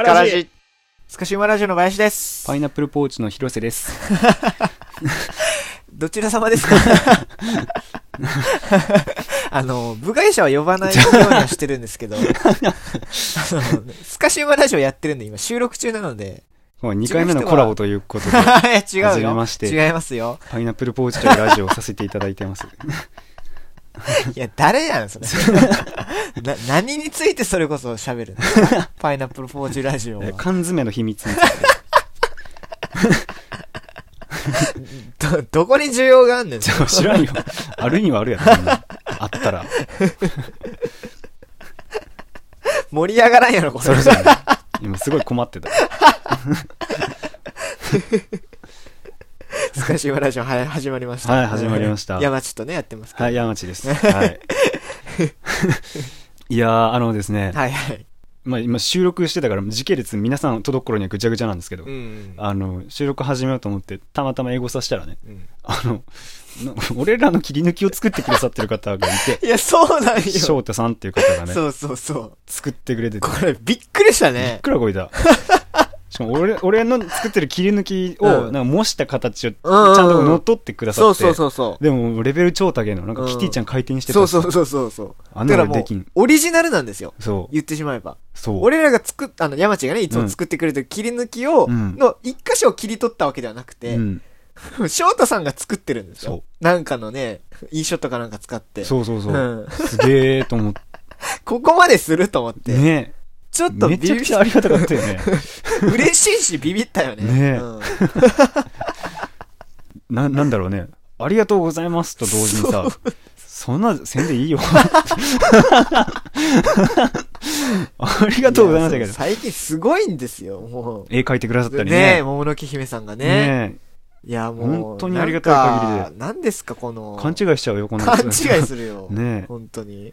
スカラジ。スカシウマラジオの林です。パイナップルポーチの広瀬です。どちら様ですか？あの、部外者は呼ばないようにはしてるんですけど、あのスカシウマラジオやってるんで今収録中なので、もう2回目のコラボということで、いや違うはじめよ。まして違いますよ。パイナップルポーチというラジオをさせていただいてます。いや、誰やん、それ。な、何についてそれこそ喋るの？パイナップルフォージュラジオはえ。缶詰の秘密について。ど、どこに需要があんねん、そう知らんよ。あるにはあるやろ、みんなあったら。盛り上がらんやろ、これ。それぞれ。今すごい困ってた。ラジオ、はい、始まりました。はい始まりました山地とね、やってます。はい、山地です。はい。いやー、あのですね、はいはい。まあ今収録してたから時系列皆さん届く頃にはぐちゃぐちゃなんですけど、うん。あの、収録始めようと思って、たまたま英語させたらね、うんあの、な俺らの切り抜きを作ってくださってる方がいて、いや、そうなんよ。翔太さんっていう方がね、そうそうそう。作ってくれてて、これ、びっくりしたいね。くらこいた。しかも俺、俺の作ってる切り抜きを、うんなんか模した形をちうんうんうんゃんと乗っ取ってくださって、そうそうそうそう。でも、レベル超高いの。なんか、キティちゃん回転してたしそうそうそうそうそう。あのできん。オリジナルなんですよ。そう。言ってしまえば。そう。俺らが作っ、あの、山地がね、いつも作ってくれてる切り抜きを、うんの一箇所を切り取ったわけではなくて、うん。翔太さんが作ってるんですそよ。なんかのね、いいショットかなんか使って。そうそうそう。ん。すげえと思って。ここまですると思って。ねちょっとビめちゃビくちゃありがたかったよね。嬉しいしビビったよね。ねうん な、なんだろうね。ありがとうございますと同時にさ、そんなせんでいいよ。ありがとうございます最近すごいんですよ、も絵描いてくださったう。りねえ、ね。桃の木姫さんがね。ねいや、もう。本当にありがたい限りで何ですか、この。勘違いしちゃうよ、こんな勘違いするよ。ねえ本当に。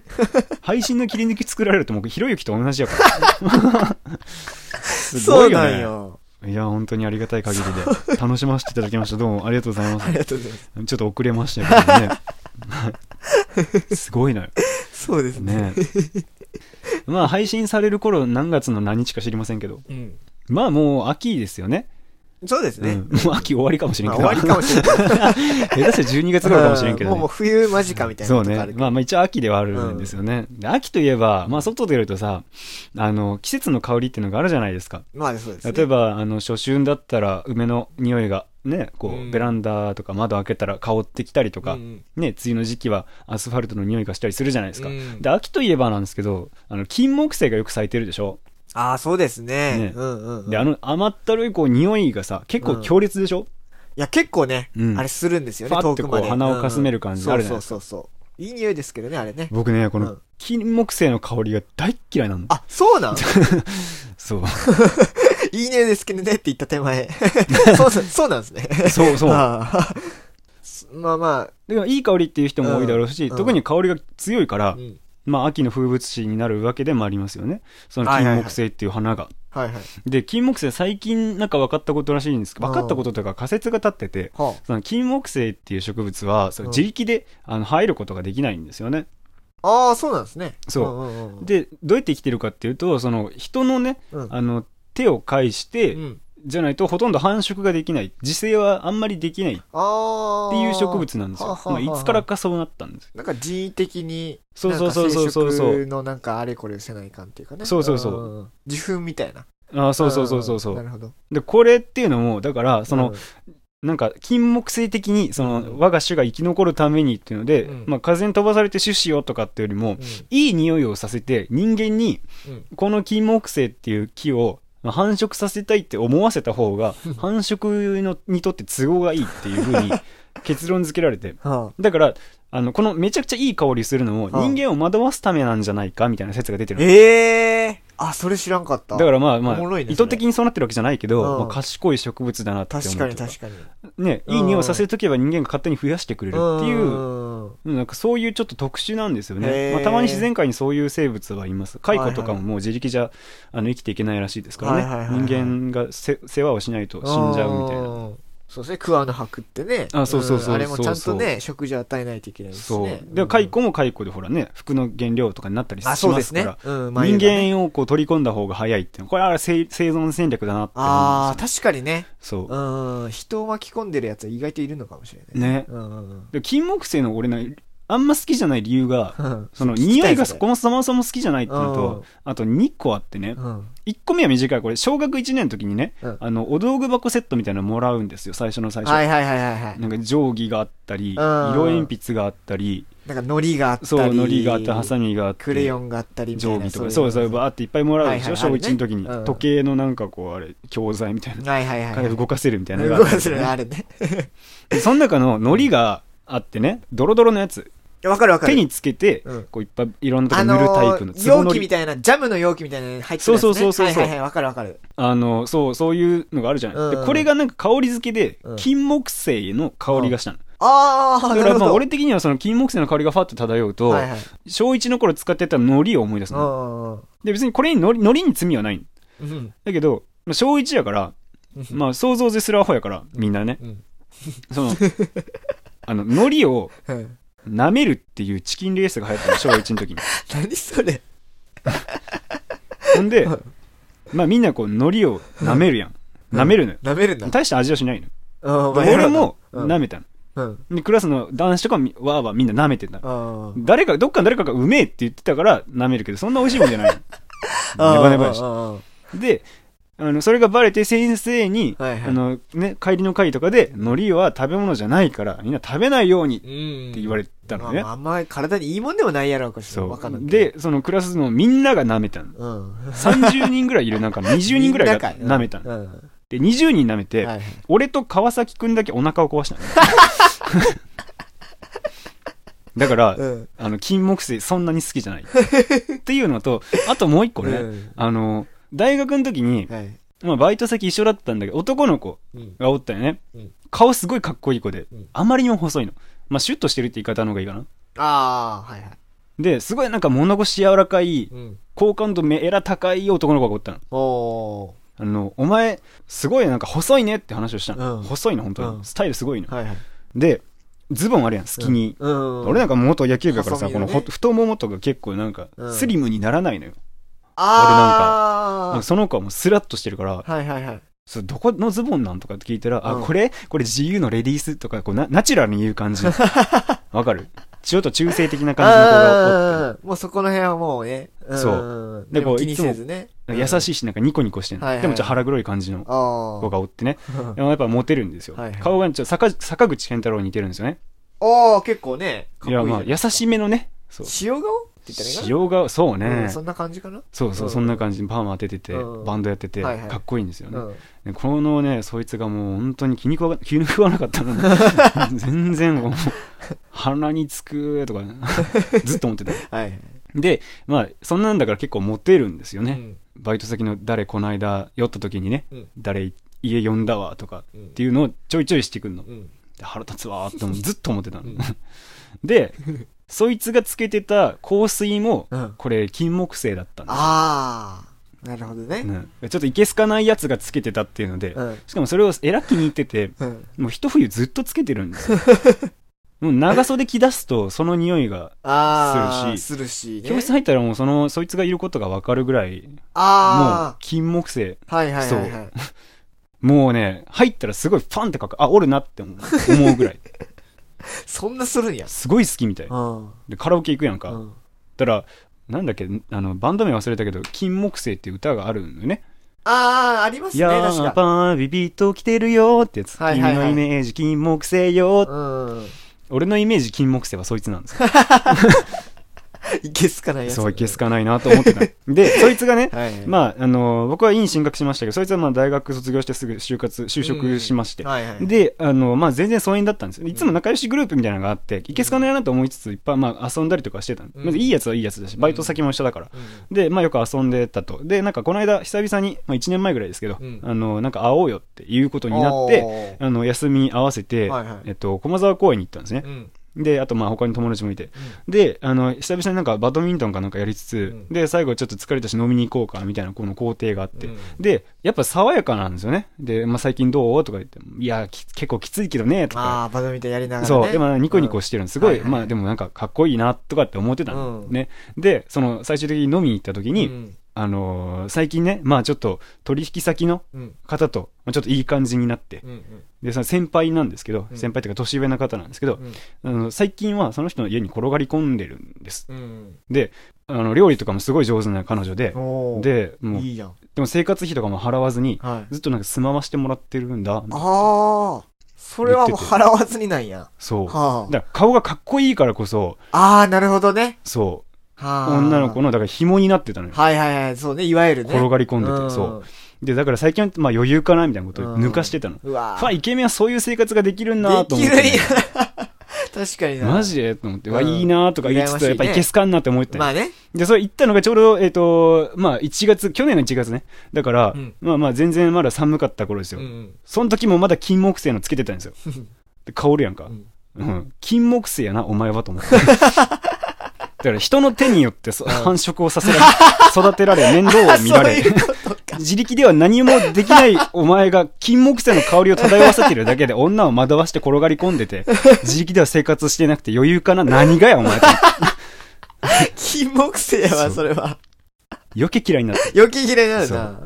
配信の切り抜き作られると僕、ひろゆきと同じやから。すごいよね。そうなんよ。いや、本当にありがたい限りで、楽しませていただきました。どうもありがとうございまありがとうございます。す。ちょっと遅れましたけどね。すごいのよ。そうですね。ねまあ、配信される頃、何月の何日か知りませんけど、うん。まあもう秋ですよね。そうですね。うん もう秋終わりかもしれんけど。まあ終わりかもしれない。下手して12月頃かもしれんけど、もうもう冬間近みたいなそうね。まあまあ一応秋ではあるんですよね。で秋といえば、まあ外出るとさ、あの、季節の香りっていうのがあるじゃないですか。まあそうですね。例えば、あの、初春だったら梅の匂いがね、こう、うんベランダとか窓開けたら香ってきたりとか、うんね、梅雨の時期はアスファルトの匂いがしたりするじゃないですか。うんで、秋といえばなんですけど、あの、金木犀がよく咲いてるでしょああ、そうですねね。うんうんうん。で、あの甘ったるいこう匂いがさ、結構強烈でしょ、いや、結構ねう、んあれするんですよね、遠くまで。こう鼻をかすめる感じうんあるじゃないですかそうそうそうそう。いい匂いですけどね、あれね。僕ね、このうん金木犀の香りが大っ嫌いなの。あ、そうなん？そう。いい匂いですけどねって言った手前。そ うそう、そうなんですね。そうそう。ああまあまでもいい香りっていう人も多いだろうし、うん特に香りが強いから、あ、うん。まあ秋の風物詩になるわけでもありますよね。その金木犀っていう花が。はいはい。で、金木犀最近なんか分かったことらしいんですけど、うん分かったことというか仮説が立ってて、はその金木犀っていう植物は、そのうん自力であの入ることができないんですよね。あ。ああ、そうなんですね。そうんうんうん。で、どうやって生きてるかっていうと、その人のね、うん、あの手を介して、うん。じゃないとほとんど繁殖ができない。自生はあんまりできないっ。ていう植物なんですよ。まあいつからかそうなったんですよ。なんか人為的に、そうそうそうそうそうそうなんか生殖のなんかあれこれせないかんっていうかね。そうそうそうんん。受粉みたいな。ああ、そうそうそうそうそう。んなるほど。で、これっていうのも、だから、その、うん、なんか、金木犀的に、その、うん我が種が生き残るためにっていうので、うんまあ、風に飛ばされて種子よとかっていうよりも、いい匂いをさせて、人間に、うんこの金木犀っていう木を、まあ繁殖させたいって思わせた方が、繁殖のにとって都合がいいっていうふうに 結論付けられて。はだから、あの、このめちゃくちゃいい香りするのも、はあ人間を惑わすためなんじゃないかみたいな説が出てあ、る。ええー、あ、それ知らんかった。だからまあまあ、ね意図的にそうなってるわけじゃないけど、うんまあ、賢い植物だなって思って確かに確かに。ね、いい匂いをさせとけば人間が勝手に増やしてくれるっていう、うんうんなんかそういうちょっと特殊なんですよへね。ーまあ、たまに自然界にそういう生物はいます。蚕とかももう自力じゃあの生きていけないらしいですからね。はいはいはいはい人間がせ世話をしないと死んじゃうみたいな。な。そうですね、桑の葉食ってね。あそうそうそうんあれもちゃんとね、食事を与えないといけないですそうね。。で、蚕も蚕でほらね、服の原料とかになったりしあ、ますそうですね人間をこう取り込んだ方が早いっていうのこれは生生存戦略だなって思ああ、うんですよ確かにね。そう。うん、人を巻き込んでるやつは意外といるのかもしれない。ね。うんうんうんで金木犀の俺な、あんま好きじゃない理由が、うん。その匂いがそこもそもそも好きじゃないっていうのうんと、あと2個あってね、うん。1個目は短い、これ、小学1年の時にね、うんあの、お道具箱セットみたいなのもらうんですよ、最初の最初。はいはいはいはいはい。なんか定規があったり、ん色鉛筆があったり、なんか、糊があったり。そう、糊があって、ハサミがあって、クレヨンがあったりみたいな。定規とか、そうそう、バーっていっぱいもらうでしょ、小はいはい1の時に。時計のなんかこう、あれ、教材みたいな。はいはいはいはい。動かせるみたいなのが動かせるのあるね。でその中の糊があってね、ドロドロのやつ、いやわかるわかる。手につけてうん、こういっぱいいろんなとこあ塗るタイのプの、ー、容器みたいな、ジャムの容器みたいなのに入ってるやつ、ね。そうそうそうそうそうはいはいはい、わかるわかる。あの、そう、そういうのがあるじゃない。で、うんこれがなんか香り付けでうん、金木犀の香りがしたの。ああ、だからまあ。俺的にはその金木犀の香りがファッと漂うと、はいはい。小1の頃使ってた海苔を思い出すうの。んうんで、別にこれに海苔海苔に罪はないのうん。だけど、まあ小1やから、まあ想像絶するアホやから、みんなね。うんその、あの、海苔をう ん。舐めるっていうチキンレースが流行ったの、小1の時に。何それ。ほんで、まあみんなこう海苔を舐めるやん。舐めるのよ。舐めるんだ。大した味はしないの。うんで俺もうん舐めたの。うん。で、クラスの男子とかみわーわーみんな舐めてた。うん。誰か、どっかの誰かがうめえって言ってたから舐めるけど、そんな美味しいもんじゃないの。ネバネバやし。はで、あの、それがバレて先生に、はいはいあの、ね、帰りの会とかで、海苔は食べ物じゃないから、みんな食べないようにってい言われたのね。まあ、あんまり体にいいもんでもないやろうかしら。で、そのクラスのみんなが舐めたの。うん。30人ぐらいいる中の20人ぐらいがなめたの。うん。はで、20人舐めて、いはい。俺と川崎くんだけお腹を壊したの。だから、うん。あの、金木犀そんなに好きじゃない。っていうのと、あともう一個ね、うんあの、大学の時に、はい。まあ、バイト先一緒だったんだけど、男の子うん。がおったよね。うん顔すごいかっこいい子で、うんあまりにも細いの。まあ、シュッとしてるって言い方の方がいいかな。ああ、はいはい。で、すごいなんか物腰柔らかい、うん。好感度めえら高い男の子がおったの。おあの、お前、すごいなんか細いねって話をしたの。うん細いの、本当に、うんスタイルすごいの。ー。はいはい。で、ズボンあるやん、スキニー。うん。俺なんか元野球部だからさ、細身のねこのほ太ももとか結構なんかうんスリムにならないのよ。ああ。その子はもうスラッとしてるから、はいはいはい。それどこのズボンなんとかって聞いたら、うんあ、これ？これ自由のレディースとか、こうナナチュラルに言う感じ。わかる？ちょっと中性的な感じの子がおっもうそこの辺はもうね。そううん。でも気にせずね。優しいし、なんかニコニコしてんの、はいはいでもちょっと腹黒い感じのあ子がおってね。あ。でもやっぱモテるんですよ。はいはい顔がちょっと坂坂口健太郎に似てるんですよね。ああ、結構ね。いいや、まあ、優しめのね。そう。塩顔？って言ったらいいかな塩顔、そうね。うんそんな感じかな？そうそう、うんそんな感じにパーマ当ててて、うんバンドやってて、はいはいかっこいいんですよね。うん。でこのね、そいつがもう本当に気に食わ 気に食わなかったのに 全然もう、鼻につくとか、ずっと思ってた。はい。で、まあ、そんなんだから結構モテるんですよね。うん。バイト先の誰この間酔った時にね、うん誰家呼んだわとかうんっていうのをちょいちょいしてくんの。腹立つわーってずっと思ってたの。うんで、そいつがつけてた香水も、うんこれ金木犀だったんですよああ。なるほどね。うんちょっといけすかないやつがつけてたっていうので、うん。しかもそれをえら気に入ってて、うん。もう一冬ずっとつけてるんですよ。もう長袖着出すとその匂いが、ああ。すするし。ね教室入ったらもうその、そいつがいることがわかるぐらい、もうあ金木犀。あ。はいはいはいはい。もうね、入ったらすごいファンって書く。あ、おるなって思う思うぐらい。そんなするんや。すごい好きみたい。うん。で、カラオケ行くやんか。うん。たら、なんだっけ、あの、バンド名忘れたけど、金木犀っていう歌があるのよね。ああ、ありますね、や確か。ーぱービビッと来てるよってやつ。はいはいはい君のイメージ金木犀よ。うん。俺のイメージ金木犀はそいつなんですよ。いけすかないやつ。そう、いけすかないなと思ってた。で、そいつがね、はい。まあ、あの僕は院進学しましたけど、そいつはまあ大学卒業してすぐ就活、就職しまして。はいはい。で、あの、まあ、全然疎遠だったんですよ。いつも仲良しグループみたいなのがあって、いけすかないなと思いつつ、いっぱいまあ遊んだりとかしてたの。うんまずいいやつはいいやつだし、バイト先も一緒だから。うんで、まあよく遊んでたと。で、なんかこの間、久々に、まあ1年前ぐらいですけど、うんあの、なんか会おうよっていうことになって、あの、休み合わせて、はいはいえっと、駒沢公園に行ったんですね。うん。で、あとまあ他に友達もいて。で、あの、久々になんかバドミントンかなんかやりつつ、うんで、最後ちょっと疲れたし飲みに行こうかみたいなこの工程があって、うんで、やっぱ爽やかなんですよね。で、まあ最近どう？とか言って、いや、き結構きついけどね、とか。ああ、バドミントンやりながらね。そう。で、まあニコニコしてるの。すごい、まあでもなんかかっこいいな、とかって思ってたの、うんね。で、その最終的に飲みに行った時に、うんあのー最近ね、まあちょっと取引先のうん方と、まあちょっといい感じになって、うんうんで、その先輩なんですけど、うん先輩っていうか年上の方なんですけど、うんあの最近はその人の家に転がり込んでるんです。うんで、あの、料理とかもすごい上手な彼女で、で、もう、いいじゃん。でも生活費とかも払わずに、はい。ずっとなんか住まわしてもらってるんだ。ああ、それはもう払わずになんや。そう。はだから顔がかっこいいからこそ、あ。ああ、なるほどね。そう、はあ。女の子の、だから紐になってたのよ。はいはいはい。そうね、いわゆるね。転がり込んでて、うんそう。で、だから最近は、まあ余裕かなみたいなことを抜かしてたの。うわファイケメンはそういう生活ができるんだとで思って、きるんや。確かにな。マジでと思って、うんわ、いいなとか言いつつ、やっぱいけすかんなって思って。まあね。で、それ行ったのがちょうど、えっ、と、まあ1月、去年の1月ね。だから、うんまあまあ全然まだ寒かった頃ですよ。うんうん。その時もまだ金木犀のつけてたんですよ。で、香るやんか。うんうん。金木犀やな、お前はと思って。だから人の手によってそ繁殖をさせられ、育てられ、面倒を見られ。自力では何もできないお前が金木犀の香りを漂わせてるだけで 女を惑わして転がり込んでて、自力では生活してなくて余裕かな？何がやお前 金木犀やわ、それは。余計嫌いになって。余計嫌いになるな。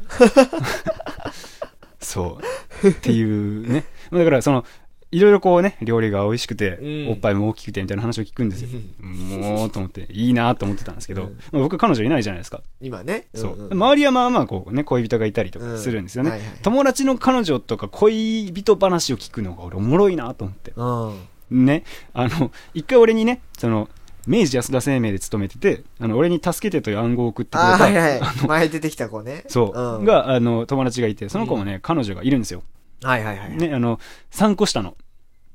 そう。っていうね。だからその、いろいろこうね、料理が美味しくて、うんおっぱいも大きくてみたいな話を聞くんですよ。もう、と思って、いいなと思ってたんですけど、うんまあ僕彼女いないじゃないですか。今ね。そう。んん周りはまあまあこうね、恋人がいたりとかするんですよね。うんはいはい友達の彼女とか恋人話を聞くのが俺おもろいなと思って。うん。ね。あの、一回俺にね、その、明治安田生命で勤めてて、あの、俺に助けてという暗号を送ってくれあーた、はいはい。前出てきた子ね。そう、んが、あの、友達がいて、その子もね、彼女がいるんですよ。はいはいはい。ね、あの、3個下の、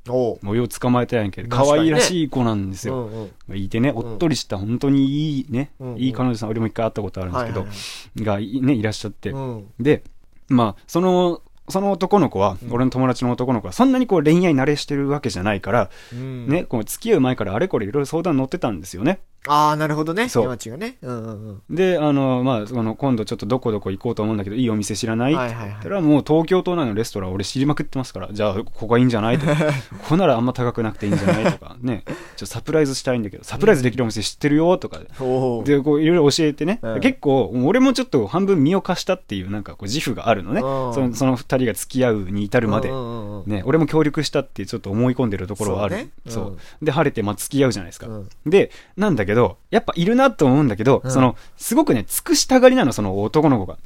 おう。模様捕まえたやんけど、可愛らしい子なんですよ。うんうん。いてね、おっとりした、本当にいいね、うんうんいい彼女さん、俺も一回会ったことあるんですけど、はいはいがい、ね、いらっしゃって、うん。で、まあ、その、その男の子は、うん俺の友達の男の子は、そんなにこう恋愛慣れしてるわけじゃないから、うんね、こう付き合う前からあれこれいろいろ相談乗ってたんですよね。ああ、なるほどね。そう山地がね。うんうんうん。で、あの、まあ、その、今度ちょっとどこどこ行こうと思うんだけど、いいお店知らない、はいはいはいって言ったら、もう東京都内のレストラン俺知りまくってますから、じゃあ、ここがいいんじゃない？とか、ここならあんま高くなくていいんじゃない？とか、ね、ちょっとサプライズしたいんだけど、サプライズできるお店知ってるよとか。で、こう、いろいろ教えてね、うん結構、俺もちょっと半分身を貸したっていう、なんかこう、自負があるのね。うんその、その二人が付き合うに至るまでうん。うんうんうんね、俺も協力したってちょっと思い込んでるところはある。そそうう,、ねで、晴れて、まあ、付き合うじゃないですか。うんで、なんだけど、やっぱいるなと思うんだけど、うんその、すごくね、尽くしたがりなの、その男の子が。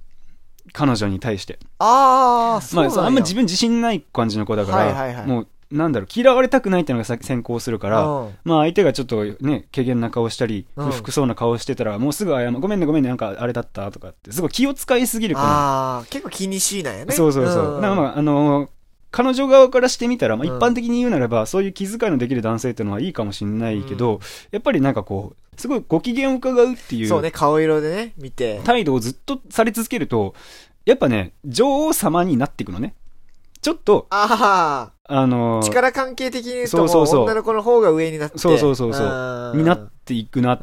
彼女に対して。ああ、そうなんやまあ、あんま自分自信ない感じの子だから、はいはいはいもう、なんだろう、嫌われたくないっていうのが先先行するから、うんまあ相手がちょっとね、軽減な顔したり、うん不服そうな顔してたら、もうすぐ謝る、ごめんねごめんね、なんかあれだったとかって、すごい気を使いすぎる子なのああ、結構気にしいなんやね。そうそうそう。んだからまあ、あのー彼女側からしてみたら、まあ、うん一般的に言うならば、そういう気遣いのできる男性っていうのはいいかもしれないけど、うんやっぱりなんかこう、すごいご機嫌を伺うっていうそうね、顔色でね、見て。態度をずっとされ続けると、やっぱね、女王様になっていくのね。ちょっと、ああの力関係的に言うともうそうそうそう女の子の方が上になって。そうそうそうそうんになっていくな。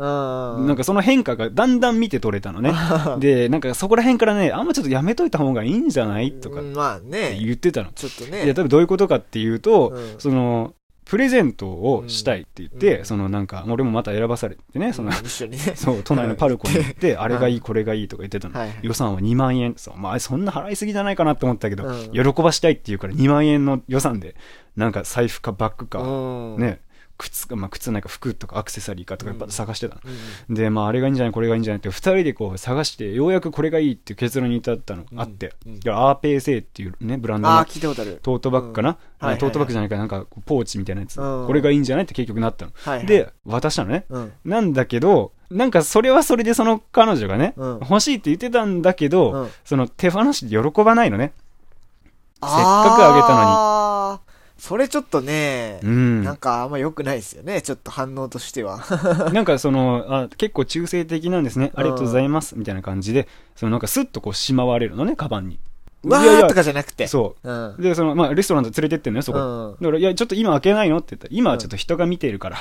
うん。なんかその変化がだんだん見て取れたのね。で、なんかそこら辺からね、あんまちょっとやめといた方がいいんじゃないとかまあてね、言ってたの。ちょっといや、ね。多分どういうことかっていうと、うんその、プレゼントをしたいって言って、うんそのなんか、俺もまた選ばされてね、その、一緒にね。そう、都内のパルコに行って、あれがいい、これがいいとか言ってたの。はいはい予算は2万円。そう、まあ、そんな払いすぎじゃないかなって思ったけど、うん喜ばしたいって言うから2万円の予算で、なんか財布かバッグか、うん。ね、靴か、まあ、靴なんか服とかアクセサリーかとかやっぱ探してたの。うん。で、まあ、あれがいいんじゃない、これがいいんじゃないって、二人でこう探して、ようやくこれがいいっていう結論に至ったのがあって、うんうん。アーペーセイっていうね、ブランドの。トートバッグかな、うん。トートバッグじゃないかなんかポーチみたいなやつ、うん。これがいいんじゃないって結局なったの、はいはい。で渡したのね。うん。なんだけどなんかそれはそれでその彼女がね、うん。欲しいって言ってたんだけど、うん。その手放しで喜ばないのね。せっかくあげたのに。それちょっとねう、んなんかあんま良くないですよね。ちょっと反応としては。なんかそのあ結構中性的なんですねありがとうございますみたいな感じでそのなんかスッとこうしまわれるのねカバンにわーとかじゃなくて。。そううん。う。で、その、まあ、レストランと連れてってんのよ、そこ。うん。だから、いや、ちょっと今開けないの？って言ったら、今はちょっと人が見ているから、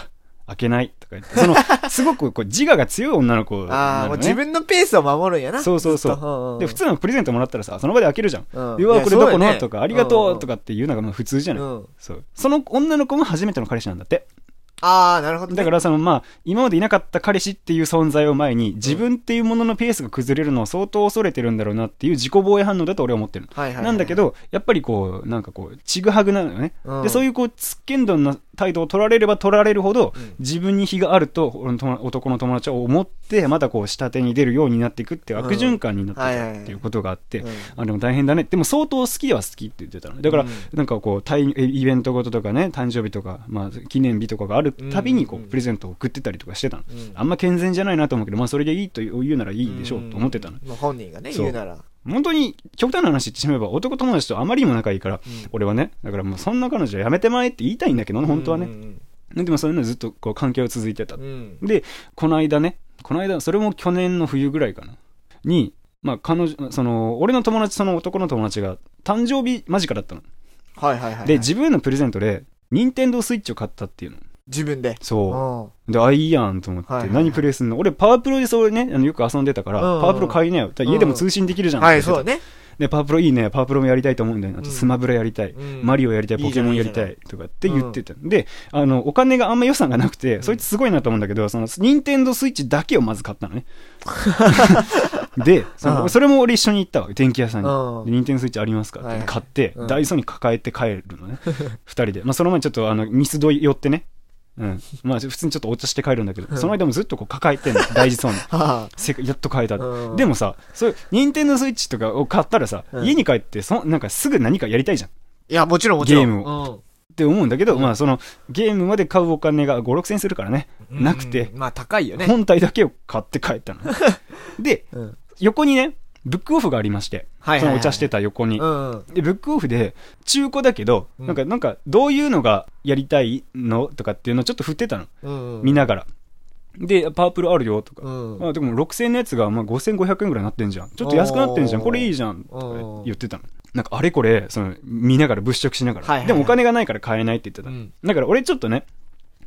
開けないとか言って、その、すごくこう自我が強い女の子なの、ね。ああ、もう自分のペースを守るんやな。そうそうそうずっとで、普通のプレゼントもらったらさ、その場で開けるじゃん。うんうわ、これどこの、とか、ありがとうとか。かっていうのがまあ普通じゃない。うん。そう。その女の子も初めての彼氏なんだって。ああ、なるほどね。だからそのまあ、今までいなかった彼氏っていう存在を前に、自分っていうもののペースが崩れるのを相当恐れてるんだろうなっていう自己防衛反応だと俺は思ってるの。はいはいはいなんだけ、ど、やっぱりこう、なんかこう、ちぐはぐなのよね。うんで、そういうこう、つっけんどんな態度を取られれば取られるほど、うん自分に非があると、男の友達は思って、またこう、下手に出るようになっていくって悪循環になってたっていうことがあって、うんあ、でも大変だね。でも相当好きは好きって言ってたの。だから、うんなんかこう、タイイベントごととかね、誕生日とか、まあ、記念日とかがあるたびに、こう、うんプレゼントを送ってたりとかしてたの。うんあんま健全じゃないなと思うけど、まあ、それでいいと言うならいいでしょうと思ってたの。本人がね、言うなら。本当に極端な話言ってしまえば男友達とあまりにも仲いいから、うん。俺はねだからもうそんな彼女やめてまえって言いたいんだけどね本当はね、うんでもそういうのずっとこう関係は続いてた、うん。でこの間ねこの間それも去年の冬ぐらいかな。にまあ彼女その俺の友達その男の友達が誕生日間近だったの、はいはいはい。で自分へのプレゼントで任天堂スイッチを買ったっていうの自分で。そううであいいやんと思って、はいはいはい何プレイすんの？俺パワープロでそれねあのよく遊んでたから、うんうんパワープロ買いなよ家でも通信できるじゃんん。はい、そうね。で、パワープロいいね、パワープロもやりたいと思うんだよね。あとうんスマブラやりたい、うんマリオやりたい、いいポケモンやりたいとかって言ってた。で、あの、お金があんま予算がなくて、そいつすごいなと思うんだけど、その、ニンテンドースイッチだけをまず買ったのね。で、そそれも俺一緒に行ったわ、電気屋さんに。ニンテンドースイッチありますかってはい買って、うんダイソーに抱えて帰るのね。二人で。まあ、その前にちょっと、あの、ミスド寄ってね。うん。まあ、普通にちょっとお茶して帰るんだけど、その間もずっとこう抱えてんの、大事そうに。はせやっと買えた、うん。でもさそういう任天堂スイッチとかを買ったらさ、うん。家に帰ってそなんかすぐ何かやりたいじゃん。っいや、もちろんもちろん。ゲームを。て思うんだけど、うん。まあそのゲームまで買うお金が5 6千円するからね、うん。なくて、まあ、高いよね。本体だけを買って帰ったの。でうん。横にねブックオフがありまして、はいはいはいそのお茶してた横に、うん。でブックオフで中古だけど、うんなんかなんかどういうのがやりたいのとかっていうのをちょっと振ってたの、うん。見ながらでパープルあるよとか、うん。まあ、でも6000円のやつがまあ5500円ぐらいになってんじゃん。ちょっと安くなってんじゃん。これいいじゃん。とか言ってたの。なんかあれこれ、その、見ながら物色しながら。はいはいはいでもお金がないから買えないって言ってた。うんだから俺ちょっとね、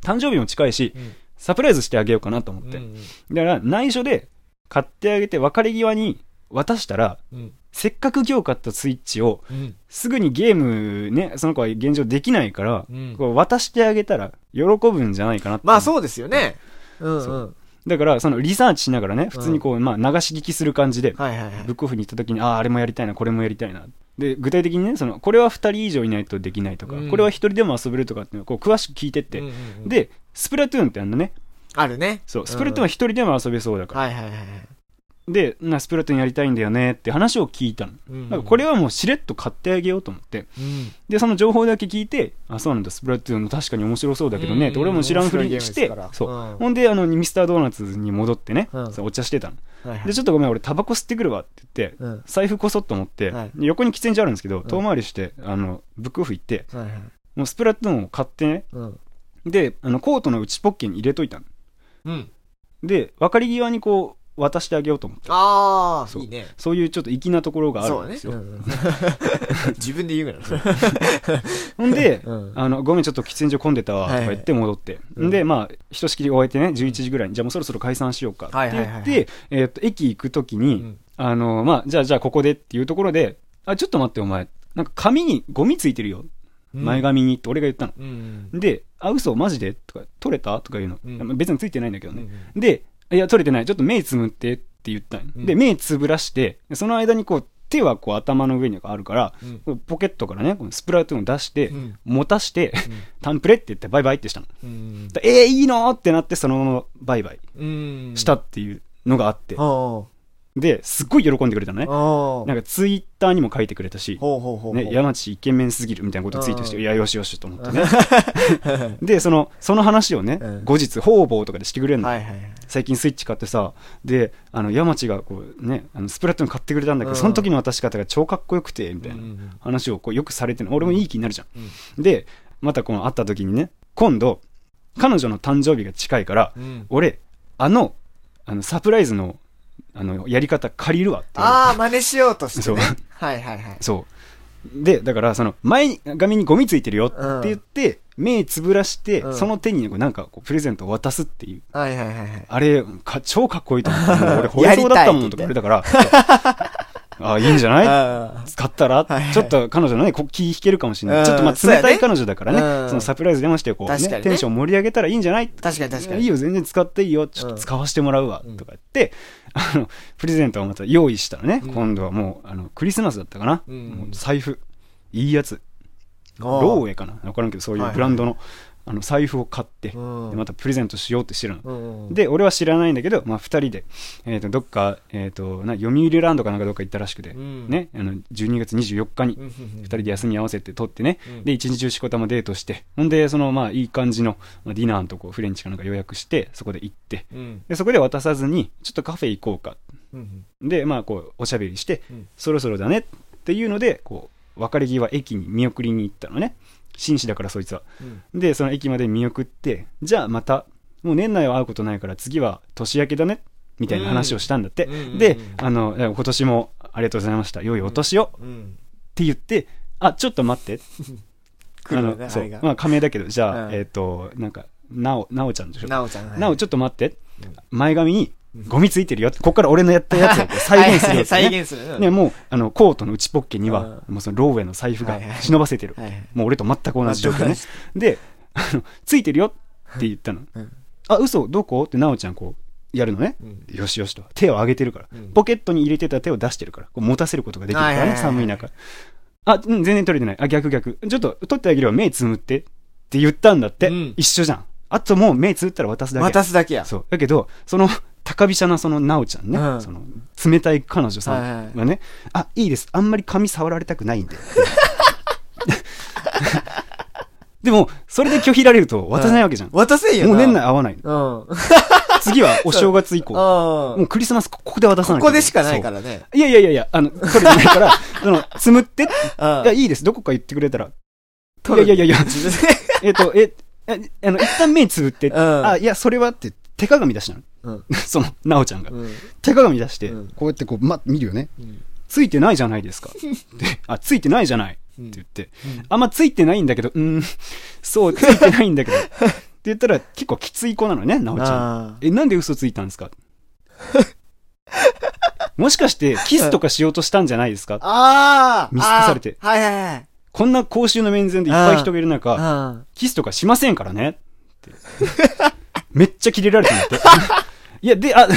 誕生日も近いし、うんサプライズしてあげようかなと思って。うんだから内緒で買ってあげて別れ際に渡したら、うん。せっかく今日買ったスイッチをうん。すぐにゲームね、その子は現状できないから、うんこう渡してあげたら喜ぶんじゃないかなまあ、そうですよね。うん。そううん。だから、そのリサーチしながらね、普通にこう、まあ流し聞きする感じで、はいはいはい。ブックオフに行った時に、ああ、あれもやりたいな、これもやりたいな。で、具体的にね、その、これは2人以上いないとできないとか、うんこれは1人でも遊べるとかっていうのをこう詳しく聞いてって、うんうんうん、で、スプラトゥーンってあるのね。あるね。そう、スプラトゥーンは1人でも遊べそうだから。はいはいはいはい。で、なスプラトゥーンやりたいんだよねって話を聞いたの。うんだからこれはもうしれっと買ってあげようと思って。うん。で、その情報だけ聞いて、あ、そうなんだ、スプラトゥーン確かに面白そうだけどね、って俺も知らんふりしてそう。うんほんで、あの、ミスタードーナツに戻ってね、お茶してたの。はいはいで、ちょっとごめん、俺タバコ吸ってくるわって言って、うん。財布こそっと思って、はい横に喫煙所あるんですけど、ん遠回りして、あの、ブックオフ行って、はいはい。もうスプラトゥーンを買ってね、うん。で、あの、コートの内ポッケに入れといたの。うん。で、別れ際にこう、渡してあげようと思って。ああ、そういいね。そういうちょっと粋なところがあるんです。よ。うんうん 自分で言うから。ほんで、うんあの、ごめん、ちょっと喫煙所混んでたわ、とか言って戻って。うんで、まあ、ひとしきり終えてね、11時ぐらいに、じゃあもうそろそろ解散しようかって言って、はいはいはいえーっと、駅行くときに、うんあの、まあ、じゃあ、じゃあここでっていうところで、あ、ちょっと待って、お前、なんか紙にゴミついてるよ。前髪にって俺が言ったの。うん。で、あ、嘘マジで？とか、取れた？とか言うの。別についてないんだけどね。うんで、いや、取れてない。ちょっと目つむってって言ったのうんで、目つぶらして、その間にこう、手はこう頭の上にあるから、うんポケットからね、このスプラトゥーンを出して、うん持たして、タンプレって言ってバイバイってしたの。うん。だえー、いいのってなって、そのままバイバイうん。したっていうのがあって、ほで、すっごい喜んでくれたのね。なんかツイッターにも書いてくれたし。ね、山地イケメンすぎるみたいなことツイートして、うんいや、よしよしと思ってね。で、その、その話をね、うん後日、方々とかでしてくれるの。はいはいはい。最近スイッチ買ってさ、で、あの、山地がこうね、あのスプラトゥーン買ってくれたんだけど、うんその時の渡し方が超かっこよくて、みたいなうんうん話をこうよくされてるの。俺もいい気になるじゃん。うんで、またこの会った時にね、今度、彼女の誕生日が近いから、うん俺、あの、あの、サプライズの、あの、やり方借りるわってああ、真似しようとしてそうね。はいはいはい。そう。で、だから、その、前髪にゴミついてるよって言って、目つぶらして、うんその手になんかこうプレゼントを渡すっていう。はいはいはいはい。あれ、か超かっこいいと思って、俺 惚れそうだったもんとか言われたから、ああ、いいんじゃない？あ使ったら、ちょっと彼女のね、こ気引けるかもしれない。うん。ちょっとまあ冷たい彼女だからね、うん。そのサプライズでもしてこう、ねテンション盛り上げたらいいんじゃない？確かに確かに。いいよ、全然使っていいよ。ちょっと使わせてもらうわ。うん。とか言って、あの、プレゼントをまた用意したらね、うん。今度はもう、あの、クリスマスだったかな？財布。いいやつ。ロローウェイかな？わからんけど、そういうブランドの、あの、財布を買って、うん。でまたプレゼントしようってしてるの。うん、で、俺は知らないんだけど、まあ、二人で、えっ、と、どっか、えっ、と、な、読売ランドかなんかどっか行ったらしくて、うん。ね、あの、12月24日にうん、うんうん。二人で休み合わせて撮ってね、うん。で、一日中しこたまデートして、ほんで、その、まあ、いい感じの、まあ、ディナーのとこ、フレンチかなんか予約して、そこで行って、うん。で、そこで渡さずに、ちょっとカフェ行こうか。うん。で、まあ、こう、おしゃべりして、うん。そろそろだねっていうので、こう、別れ際、駅に見送りに行ったのね。紳士だから、そいつは。うんで、その駅まで見送って、じゃあまた、もう年内は会うことないから、次は年明けだね。みたいな話をしたんだって。うんで、あの、今年もありがとうございました。良いお年を。うんって言って、あ、ちょっと待って。あの、そう。まあ、仮名だけど、じゃあ、うんえっ、と、なんか、なお、なおちゃんでしょ。なおちゃん。はいなお、ちょっと待ってうん。前髪にゴミついてるよって。ここから俺のやったやつをこう再現するやつ、ね。再現する。もう、あの、コートの内ポッケには、うんもうそのローウェイの財布が忍ばせてる。はいはいもう俺と全く同じ状況ね。で、あの、ついてるよって言ったの。うんあ、嘘？どこ？ってなおちゃんこう、やるのね。うんよしよしと。手を上げてるから。うんポケットに入れてた手を出してるから。こう持たせることができるからね、寒い中。あ、うん、全然取れてない。あ、逆逆。ちょっと取ってあげるわ。目つむって。って言ったんだって。うん一緒じゃん。あともう目つぶったら渡すだけ。渡すだけや。そう。だけど、その、高飛車なそのなおちゃんね、うんその、冷たい彼女さはいはいんがね、あ、いいです。あんまり髪触られたくないんで。でも、それで拒否られると渡せないわけじゃん。渡せんよな。もう年内会わないの。うん。次はお正月以降。もううクリスマスここで渡さないここでしかないからね。いやいやいやいや、あの、取れてないから、その、つむって、いうんや、いいです。どこか言ってくれたら。いやいやいやえっと、え、えあの、一旦目つぶって、うんあ、いや、それはって、手鏡出したの。うん。その、なおちゃんが。うん。手鏡出して、うんこうやってこう、ま、見るよね。うんついてないじゃないですか。で、あ、ついてないじゃない。って言って、あんまついてないんだけど、うーん、そう、ついてないんだけど。って言ったら、結構きつい子なのね、なおちゃん。あえ、なんで嘘ついたんですか？もしかして、キスとかしようとしたんじゃないですか？あー見透かされてはいはいはい。こんな公衆の面前でいっぱい人がいる中、あキスとかしませんからね。って。めっちゃキレられたんだって。いや、で、あ、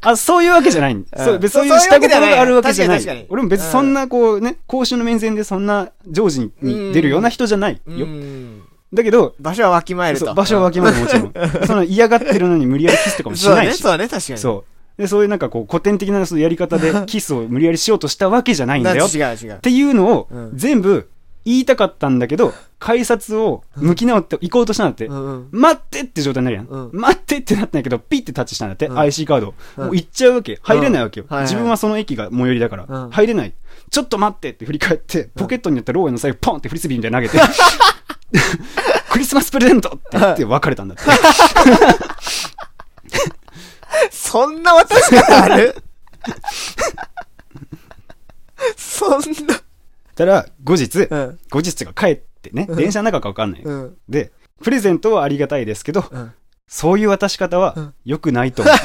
あ、そういうわけじゃない。そう、別にそういう下心があるわけじゃない。俺も別にそんな、こうね、公衆の面前でそんな常時に出るような人じゃないーよ。うんだけど、場所はわきまえると。そう場所はわきまえるもちろん。その嫌がってるのに無理やりキスとかもしないし。そうだね、確かに。そう。で、そういうなんかこう、古典的なそういうやり方でキスを 無理やりしようとしたわけじゃないんだよ。っ違う違う。ていうのをうん全部言いたかったんだけど、改札を向き直って行こうとしたんだって。うんうん待ってって状態になるやん。うん待ってってなったんだけど、ピッてタッチしたんだって、うん IC カードを。うんもう行っちゃうわけ。入れないわけよ。はいはい自分はその駅が最寄りだから、うん入れない。ちょっと待ってって振り返って、ポケットにあったローエの財布ポンってフリスビーみたいに投げて、クリスマスプレゼントって言って別れたんだって。そんな渡し方ある？そんな。たら、後日、うん。後日が帰ってね、電車の中かわかんない。うん。で、プレゼントはありがたいですけど、うん。そういう渡し方はうん良くないと思う。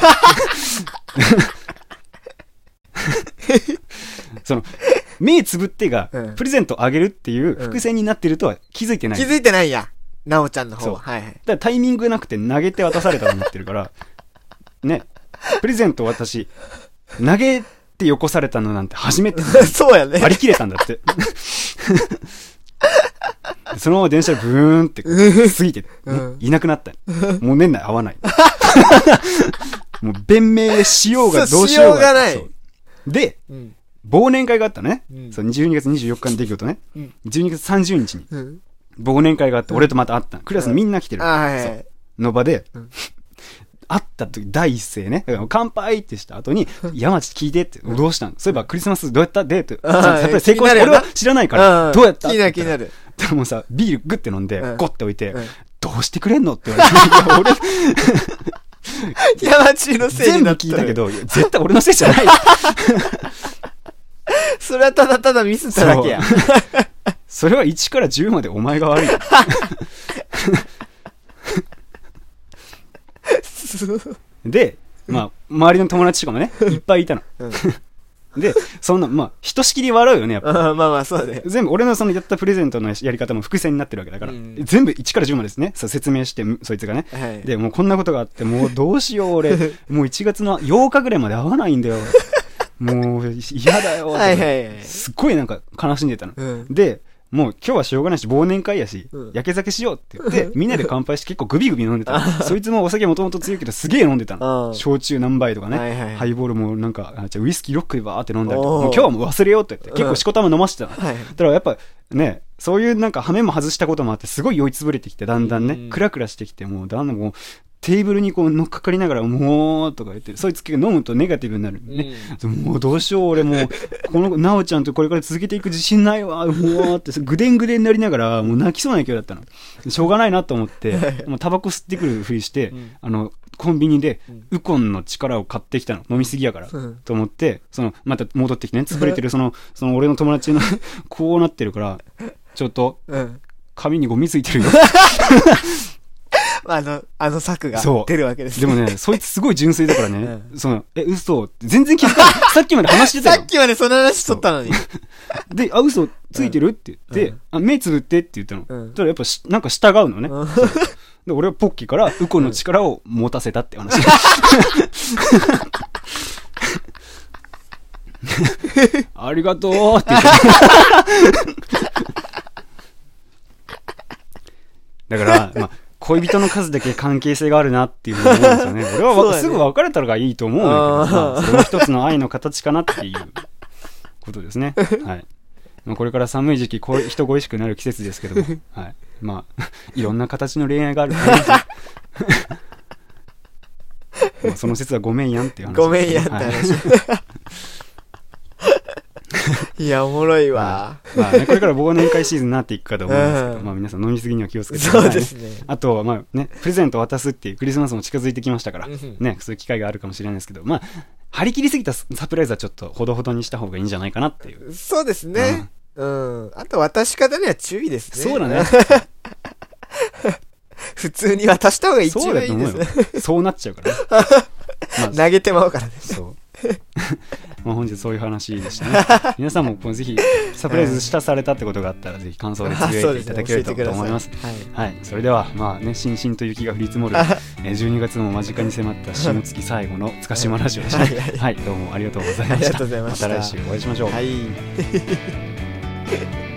その、目つぶってがうんプレゼントあげるっていう伏線になってるとは気づいてない。気づいてないんや。なおちゃんの方は。はいはい。だからタイミングなくて投げて渡されたと思ってるから、ね、プレゼント私、投げてよこされたのなんて初めて、そうやね。割り切れたんだって。そのまま電車でブーンって過ぎて、ねうんいなくなった。もう年内会わない。もう弁明しようがどうしようが。そうしようがないで、うん。忘年会があったね。うんそう12月24日の出来事ね。うん12月30日にうん。忘年会があって、俺とまた会ったの。クラスのみんな来てる。の場で、うん会った時、第一声ね、乾杯ってした後に、山地聞いてって、どうしたの？そういえばクリスマスどうやった？デート。あーサプライズ成功した。俺は知らないから、うんどうやった？気になる気になる。でもさ、ビールグッて飲んでうん、ゴッて置いてうん、どうしてくれんのって言われて、いや俺、山地のせい全部。聞いたけ。ど、絶対俺のせいじゃない。それはただただミスっただけや。それは1から10までお前が悪い。で、まあ、周りの友達とかもね、いっぱいいたの。うんで、そんな、まあ、ひとしきり笑うよね、やっぱ。まあまあ、そうだね。全部、俺のそのやったプレゼントのやり方も伏線になってるわけだから、うん全部1から10までですね、説明して、そいつがね。はい。で、もうこんなことがあって、もうどうしよう、俺。もう1月の8日ぐらいまで会わないんだよ。もう、嫌だよ。はいはいはい。すっごいなんか悲しんでたの。うん。で、もう今日はしょうがないし、忘年会やし、うん焼け酒しようって言って、みんなで乾杯して結構グビグビ飲んでたの。そいつもお酒もともと強いけど、すげえ飲んでたの。うん焼酎何杯とかね。ハイボールもなんか、あじゃあウイスキーロックでバーって飲んだりとか、もう今日はもう忘れようって言って、結構しこたま飲ましてたの。はい。だからやっぱね、そういうなんか羽目も外したこともあって、すごい酔いつぶれてきて、だんだんね、うんクラクラしてきて、もうだんだんもう、テーブルにこう乗っかかりながら、もうとか言って、そいつ結構飲むとネガティブになる。ね。もうどうしよう、俺もう、この、なおちゃんとこれから続けていく自信ないわ、もうって、ぐでんぐでんになりながら、もう泣きそうな勢いだったの。しょうがないなと思って、もうタバコ吸ってくるふりして、うんあの、コンビニでうん、ウコンの力を買ってきたの。飲みすぎやから。うんと思って、その、また戻ってきてね、潰れてる、その、その俺の友達の、こうなってるから、ちょっと、うん。髪にゴミついてるよ。あの、あの策が出るわけですでもね、そいつすごい純粋だからね、うその、え、嘘？って全然気づかない。さっきまで話してたよさっ。きまでその話しとったのに。で、あ、嘘？ついてる？って言って、うんあ、目つぶってって言ったの。うんたらやっぱし、なんか従うのね。うんで、俺はポッキーからウコンの力を持たせたって話。ありがとうって言って。だから、まあ、恋人の数だけ関係性があるなっていうふうに思うんですよね。俺はすぐ別れたらがいいと思うんだけど、まあ、それも一つの愛の形かなっていうことですね。はい。まあ、これから寒い時期、こう人恋しくなる季節ですけども、はい。まあ、いろんな形の恋愛があると思いますよまあその説はごめんやんっていう話ですごめんやってはい話。いや、おもろいわ。まあね、これから忘年会シーズンになっていくかと思うんですけど、うんまあ皆さん飲みすぎには気をつけてください、ね。そうですね。あとはまあね、プレゼントを渡すっていうクリスマスも近づいてきましたから、うんね、そういう機会があるかもしれないですけど、まあ、張り切りすぎたサプライズはちょっとほどほどにした方がいいんじゃないかなっていう。そうですね。うん。あと渡し方には注意ですね。そうだね。普通に渡した方が一番いいですね。。そうなっちゃうからね。まあ、投げてまうからね。そう。まあ本日そういう話でしたね。皆さんもぜひサプライズしたされたってことがあったら、ぜひ感想でつぶやいていただけるとと思います。はい。はい、それでは、まあね、しんしんと雪が降り積もる、えー12月も間近に迫った下月最後の塚島ラジオでした。はいはいはい、どうもありがとうございました。ありがとうございましたた来週お会いしましょう。はい。